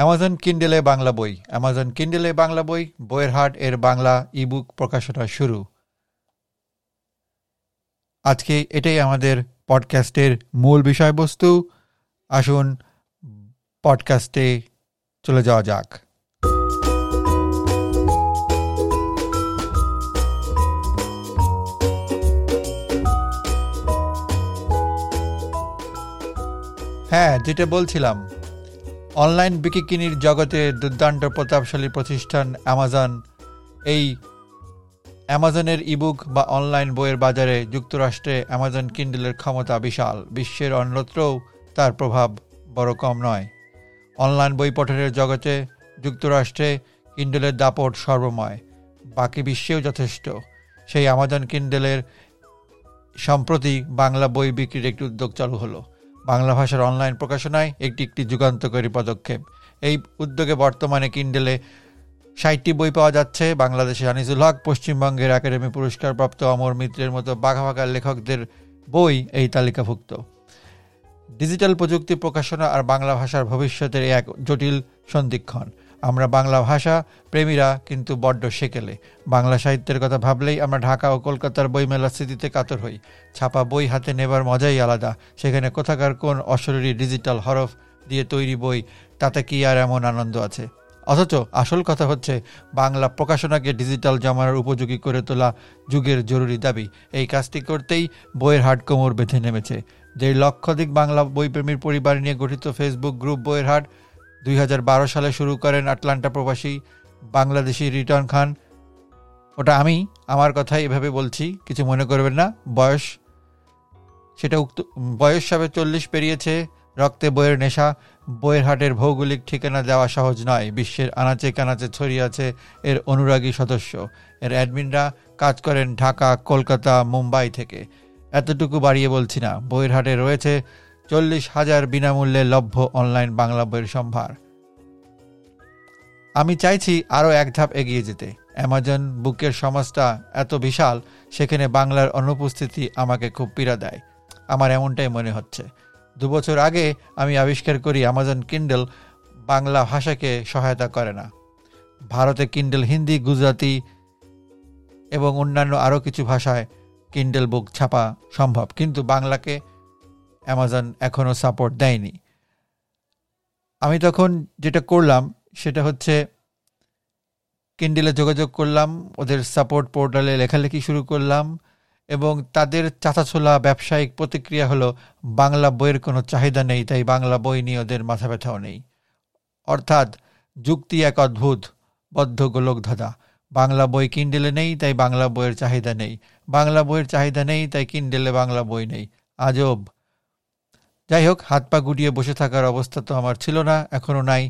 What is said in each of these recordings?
Amazon কিন্ডেলে Bangla বই Amazon কিন্ডেলে Bangla বই, বইয়ের হাট এর বাংলা ইবুক প্রকাশনা শুরু। আজকে এটাই আমাদের পডকাস্টের মূল বিষয়বস্তু। আসুন পডকাস্টে চলে যাওয়া যাক। হ্যাঁ যেটা বলছিলাম অনলাইন বিকিকিনির জগতে দুর্দান্ত প্রতাপশালী প্রতিষ্ঠান অ্যামাজন। এই অ্যামাজনের ইবুক বা অনলাইন বইয়ের বাজারে যুক্তরাষ্ট্রে অ্যামাজন কিন্ডেলের ক্ষমতা বিশাল। বিশ্বের অন্যত্রও তার প্রভাব বড় কম নয়। অনলাইন বই পঠনের জগতে যুক্তরাষ্ট্রে কিন্ডেলের দাপট সর্বময়। বাকি বিশ্বেও যথেষ্ট। সেই অ্যামাজন কিন্ডেলের সম্প্রতি বাংলা বই বিক্রির একটি উদ্যোগ চালু হলো। বাংলা ভাষার অনলাইন প্রকাশনায় একটি একটি যুগান্তকারী পদক্ষেপ। এই উদ্যোগে বর্তমানে কিন্ডেলে ষাটটি বই পাওয়া যাচ্ছে। বাংলাদেশে আনিসুল হক, পশ্চিমবঙ্গের একাডেমি পুরস্কারপ্রাপ্ত অমর মিত্রের মতো বাঘা বাঘা লেখকদের বই এই তালিকাভুক্ত। ডিজিটাল প্রযুক্তি প্রকাশনা আর বাংলা ভাষার ভবিষ্যতের এক জটিল সন্ধিক্ষণ। আমরা বাংলা ভাষা প্রেমীরা কিন্তু বড্ড সেকেলে। বাংলা সাহিত্যের কথা ভাবলেই আমরা ঢাকা ও কলকাতার বইমেলার স্মৃতিতে কাতর হই। ছাপা বই হাতে নেবার মজাই আলাদা। সেখানে কোথাকার কোন অশরীরী ডিজিটাল হরফ দিয়ে তৈরি বই, তাতে কি আর এমন আনন্দ আছে? অথচ আসল কথা হচ্ছে, বাংলা প্রকাশনাকে ডিজিটাল জমানার উপযোগী করে তোলা যুগের জরুরি দাবি। এই কাজটি করতেই বইয়ের হাট কোমর বেঁধে নেমেছে। দেড় লক্ষাধিক বাংলা বইপ্রেমীর পরিবার নিয়ে গঠিত ফেসবুক গ্রুপ বইয়ের হাট দুই হাজার বারো সালে শুরু করেন আটলান্টা প্রবাসী বাংলাদেশি রিটার্ন খান। ওটা আমি, আমার কথাই এভাবে বলছি, কিছু মনে করবেন না। বয়স, সেটা উক্ত, বয়স সবে চল্লিশ পেরিয়েছে, রক্তে বইয়ের নেশা, বইয়ের হাটের ভৌগোলিক ঠিকানা দেওয়া সহজ নয়। বিশ্বের আনাচে কানাচে ছড়িয়ে আছে এর অনুরাগী সদস্য। এর অ্যাডমিনরা কাজ করেন ঢাকা, কলকাতা, মুম্বাই থেকে। এতটুকু বাড়িয়ে বলছি না। বইয়ের হাটে রয়েছে চল্লিশ হাজার বিনামূল্যে লভ্য অনলাইন বাংলা বইয়ের সম্ভার। আমি চাইছি আরও এক ধাপ এগিয়ে যেতে। অ্যামাজন বুকের সমাজটা এত বিশাল, সেখানে বাংলার অনুপস্থিতি আমাকে খুব পীড়া দেয়। আমার এমনটাই মনে হচ্ছে। দুবছর আগে আমি আবিষ্কার করি অ্যামাজন কিন্ডেল বাংলা ভাষাকে সহায়তা করে না। ভারতে কিন্ডেল হিন্দি, গুজরাতি এবং অন্যান্য আরও কিছু ভাষায় কিন্ডেল বুক ছাপা সম্ভব। কিন্তু বাংলাকে অ্যামাজন এখনও সাপোর্ট দেয়নি। আমি তখন যেটা করলাম, সেটা হচ্ছে কিন্ডেলে যোগাযোগ করলাম, ওদের সাপোর্ট পোর্টালে লেখালেখি শুরু করলাম এবং তাদের চাচাছোলা ব্যবসায়িক প্রতিক্রিয়া হলো, বাংলা বইয়ের কোনো চাহিদা নেই, তাই বাংলা বই নিয়ে ওদের মাথা ব্যথাও নেই। অর্থাৎ যুক্তি এক অদ্ভুত, বদ্ধ গোলক ধাঁধা। বাংলা বই কিন্ডেলে নেই, তাই বাংলা বইয়ের চাহিদা নেই। বাংলা বইয়ের চাহিদা নেই, তাই কিন্ডেলে বাংলা বই নেই। আজব! যাই হোক হাত পা গুটিয়ে বসে থাকার অবস্থা তো আমার ছিল না, এখনও নাই।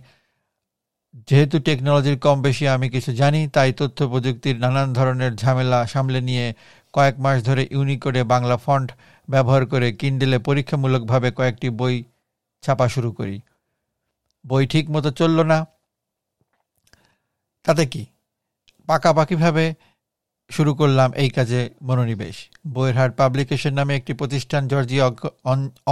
যেহেতু টেকনোলজির কম বেশি আমি কিছু জানি, তাই তথ্য প্রযুক্তির নানান ধরনের ঝামেলা সামলে নিয়ে কয়েক মাস ধরে ইউনিকোডে বাংলা ফন্ট ব্যবহার করে কিন্ডেলে পরীক্ষামূলকভাবে কয়েকটি বই ছাপা শুরু করি। বই ঠিক মতো চলল না। তাতে কি? পাকাপাকিভাবে শুরু করলাম এই কাজে মনোনিবেশ। বইয়েরহাট পাবলিকেশন নামে একটি প্রতিষ্ঠান জর্জিয়া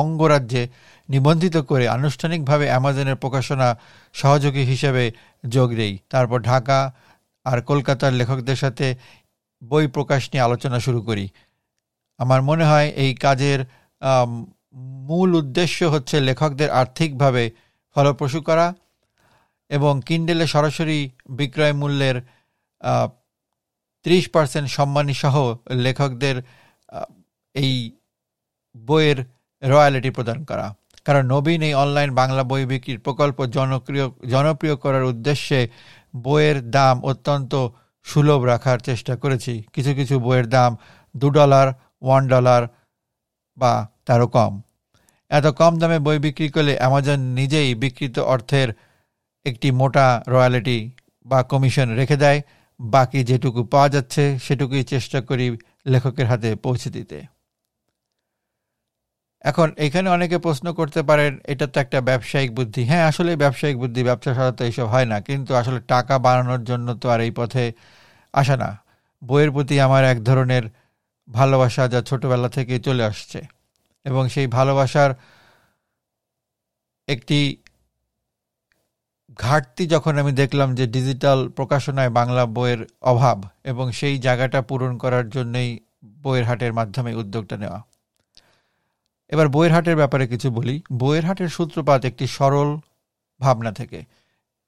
অঙ্গরাজ্যে নিবন্ধিত করে আনুষ্ঠানিকভাবে অ্যামাজনের প্রকাশনা সহযোগী হিসেবে যোগ দেই। তারপর ঢাকা আর কলকাতার লেখকদের সাথে বই প্রকাশ নিয়ে আলোচনা শুরু করি। আমার মনে হয় এই কাজের মূল উদ্দেশ্য হচ্ছে লেখকদের আর্থিকভাবে ফলপ্রসূ করা এবং কিন্ডেলে সরাসরি বিক্রয় মূল্যের ত্রিশ পার্সেন্ট সম্মানী সহ লেখকদের এই বইয়ের রয়্যালিটি প্রদান করা। কারণ নবীন এই অনলাইন বাংলা বই বিক্রির প্রকল্প জনপ্রিয় জনপ্রিয় করার উদ্দেশ্যে বইয়ের দাম অত্যন্ত সুলভ রাখার চেষ্টা করেছি। কিছু কিছু বইয়ের দাম দু ডলার, ওয়ান ডলার বা তারও কম। এত কম দামে বই বিক্রি করলে অ্যামাজন নিজেই বিকৃত অর্থের একটি মোটা রয়্যালিটি বা কমিশন রেখে দেয়। বাকি যেটুকু পাওয়া যাচ্ছে, সেটুকুই চেষ্টা করি লেখকের হাতে পৌঁছে দিতে। এখন, এখানে অনেকে প্রশ্ন করতে পারেন, এটা তো একটা ব্যবসায়িক বুদ্ধি। হ্যাঁ আসলে ব্যবসায়িক বুদ্ধি, ব্যবসা সারা তো এইসব হয় না, কিন্তু আসলে টাকা বাড়ানোর জন্য তো আর এই পথে আসে না। বইয়ের প্রতি আমার এক ধরনের ভালোবাসা যা ছোটবেলা থেকে চলে আসছে। এবং সেই ভালোবাসার একটি ঘাটতি যখন আমি দেখলাম যে ডিজিটাল প্রকাশনায় বাংলা বইয়ের অভাব এবং সেই জায়গাটা পূরণ করার জন্যই বইয়ের হাটের মাধ্যমে উদ্যোগটা নেওয়া। এবার বইয়ের হাটের ব্যাপারে কিছু বলি। বইয়ের হাটের সূত্রপাত একটি সরল ভাবনা থেকে।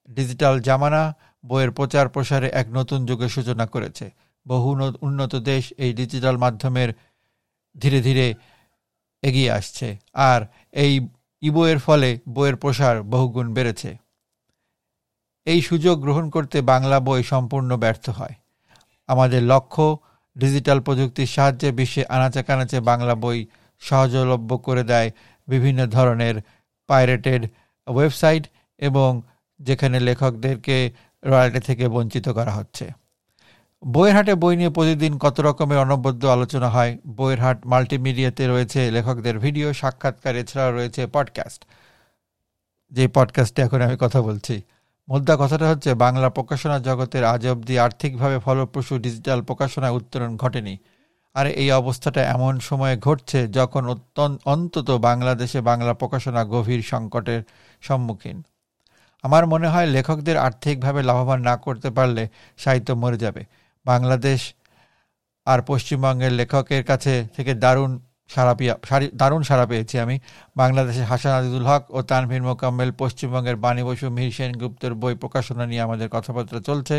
ডিজিটাল জামানা বইয়ের প্রচার প্রসারে এক নতুন যুগের সূচনা করেছে। বহু উন্নত দেশ এই ডিজিটাল মাধ্যমের ধীরে ধীরে এগিয়ে আসছে। আর এই ইবইয়ের ফলে বইয়ের প্রসার বহুগুণ বেড়েছে। এই সুযোগ গ্রহণ করতে বাংলা বই সম্পূর্ণ ব্যর্থ হয়। আমাদের লক্ষ্য, ডিজিটাল প্রযুক্তির সাহায্যে বিশ্বে আনাচে কানাচে বাংলা বই সহজলভ্য করে দেয় বিভিন্ন ধরনের পাইরেটেড ওয়েবসাইট এবং যেখানে লেখকদেরকে রয়্যালটি থেকে বঞ্চিত করা হচ্ছে। বইয়ের হাটে বই নিয়ে প্রতিদিন কত রকমের অনবদ্য আলোচনা হয়। বইয়ের হাট মাল্টিমিডিয়াতে রয়েছে লেখকদের ভিডিও সাক্ষাৎকার, এছাড়াও রয়েছে পডকাস্ট যে পডকাস্টে এখন আমি কথা বলছি। মোদ্দা কথাটা হচ্ছে, বাংলা প্রকাশনা জগতের আজ অবধি আর্থিকভাবে ফলপ্রসূ ডিজিটাল প্রকাশনায় উত্তরণ ঘটেনি। আর এই অবস্থাটা এমন সময়ে ঘটছে যখন অন্তত বাংলাদেশে বাংলা প্রকাশনা গভীর সংকটের সম্মুখীন। আমার মনে হয় লেখকদের আর্থিকভাবে লাভবান না করতে পারলে সাহিত্য মরে যাবে। বাংলাদেশ আর পশ্চিমবঙ্গের লেখকের কাছে থেকে দারুণ সারা দারুণ সারা পেয়েছি আমি। বাংলাদেশের হাসান আজিদুল হক ও তানভীর মোকাম্মেল পশ্চিমবঙ্গের বাণী বসু মিহির সেনগুপ্তের বই প্রকাশনা নিয়ে আমাদের কথাবার্তা চলছে।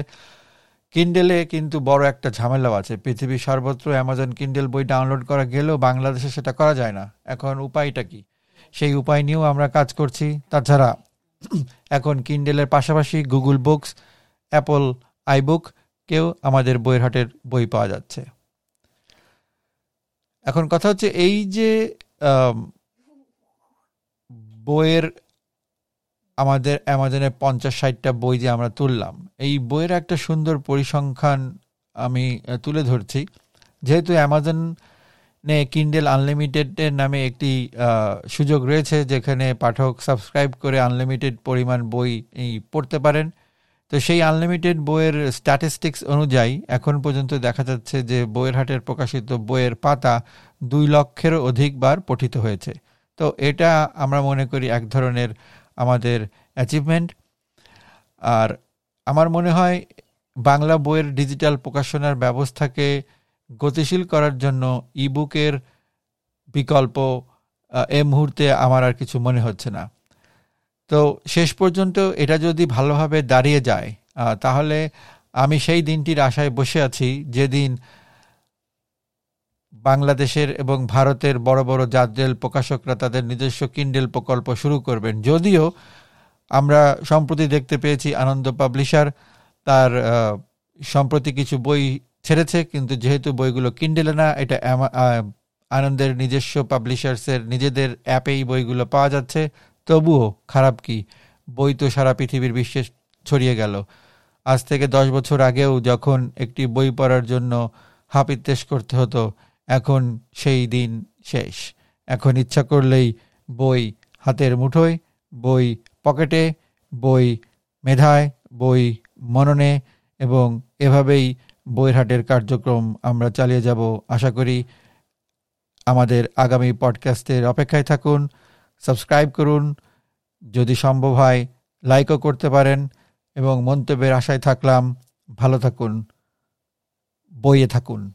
কিন্ডেলে কিন্তু বড় একটা ঝামেলাও আছে। পৃথিবীর সর্বত্র অ্যামাজন কিন্ডেল বই ডাউনলোড করা গেলেও বাংলাদেশে সেটা করা যায় না। এখন উপায়টা কি? সেই উপায় নিয়েও আমরা কাজ করছি। তাছাড়া এখন কিন্ডেলের পাশাপাশি গুগল বুকস অ্যাপল আইবুক কেউ আমাদের বইয়ের হাটের বই পাওয়া যাচ্ছে। এখন কথা হচ্ছে এই যে বইয়ের আমাদের অ্যামাজনে পঞ্চাশ ষাটটা বই যে আমরা তুললাম, এই বইয়ের একটা সুন্দর পরিসংখ্যান আমি তুলে ধরছি। যেহেতু অ্যামাজন নে কিন্ডেল আনলিমিটেডের নামে একটি সুযোগ রয়েছে, যেখানে পাঠক সাবস্ক্রাইব করে আনলিমিটেড পরিমাণ বই পড়তে পারেন। তো সেই আনলিমিটেড বইয়ের স্ট্যাটিস্টিক্স অনুযায়ী এখন পর্যন্ত দেখা যাচ্ছে যে বইয়ের হাটের প্রকাশিত বইয়ের পাতা দুই লক্ষেরও অধিকবার পঠিত হয়েছে। তো এটা আমরা মনে করি এক ধরনের আমাদের অ্যাচিভমেন্ট আর আমার মনে হয় বাংলা বইয়ের ডিজিটাল প্রকাশনার ব্যবস্থাকে গতিশীল করার জন্য ইবুকের বিকল্প এ মুহূর্তে আমার আর কিছু মনে হচ্ছে না। তো শেষ পর্যন্ত এটা যদি ভালোভাবে দাঁড়িয়ে যায় তাহলে আমি সেই দিনটির আশায় বসে আছি যেদিন বাংলাদেশের এবং ভারতের বড় বড় জাতজেল প্রকাশকরা তাদের নিজস্ব কিন্ডেল প্রকল্প শুরু করবেন। যদিও আমরা সম্প্রতি দেখতে পেয়েছি আনন্দ পাবলিশার তার সম্প্রতি কিছু বই ছেড়েছে, কিন্তু যেহেতু বইগুলো কিন্ডেলে না, এটা আনন্দের নিজস্ব পাবলিশার্সের নিজেদের অ্যাপেই বইগুলো পাওয়া যাচ্ছে। তবুও খারাপ কি? বই তো সারা পৃথিবীর বিশ্বে ছড়িয়ে গেল। আজ থেকে দশ বছর আগেও যখন একটি বই পড়ার জন্য হাপিত্তেশ করতে হতো, এখন সেই দিন শেষ। এখন ইচ্ছা করলেই বই হাতের মুঠোয়, বই পকেটে, বই মেধায়, বই মননে এবং এভাবেই বইয়ের হাটের কার্যক্রম আমরা চালিয়ে যাব। আশা করি আমাদের আগামী পডকাস্টের অপেক্ষায় থাকুন। সাবস্ক্রাইব করুন। যদি সম্ভব হয় লাইকও করতে পারেন এবং মন্তব্যের আশায় থাকলাম। ভালো থাকুন। বইয়ে থাকুন।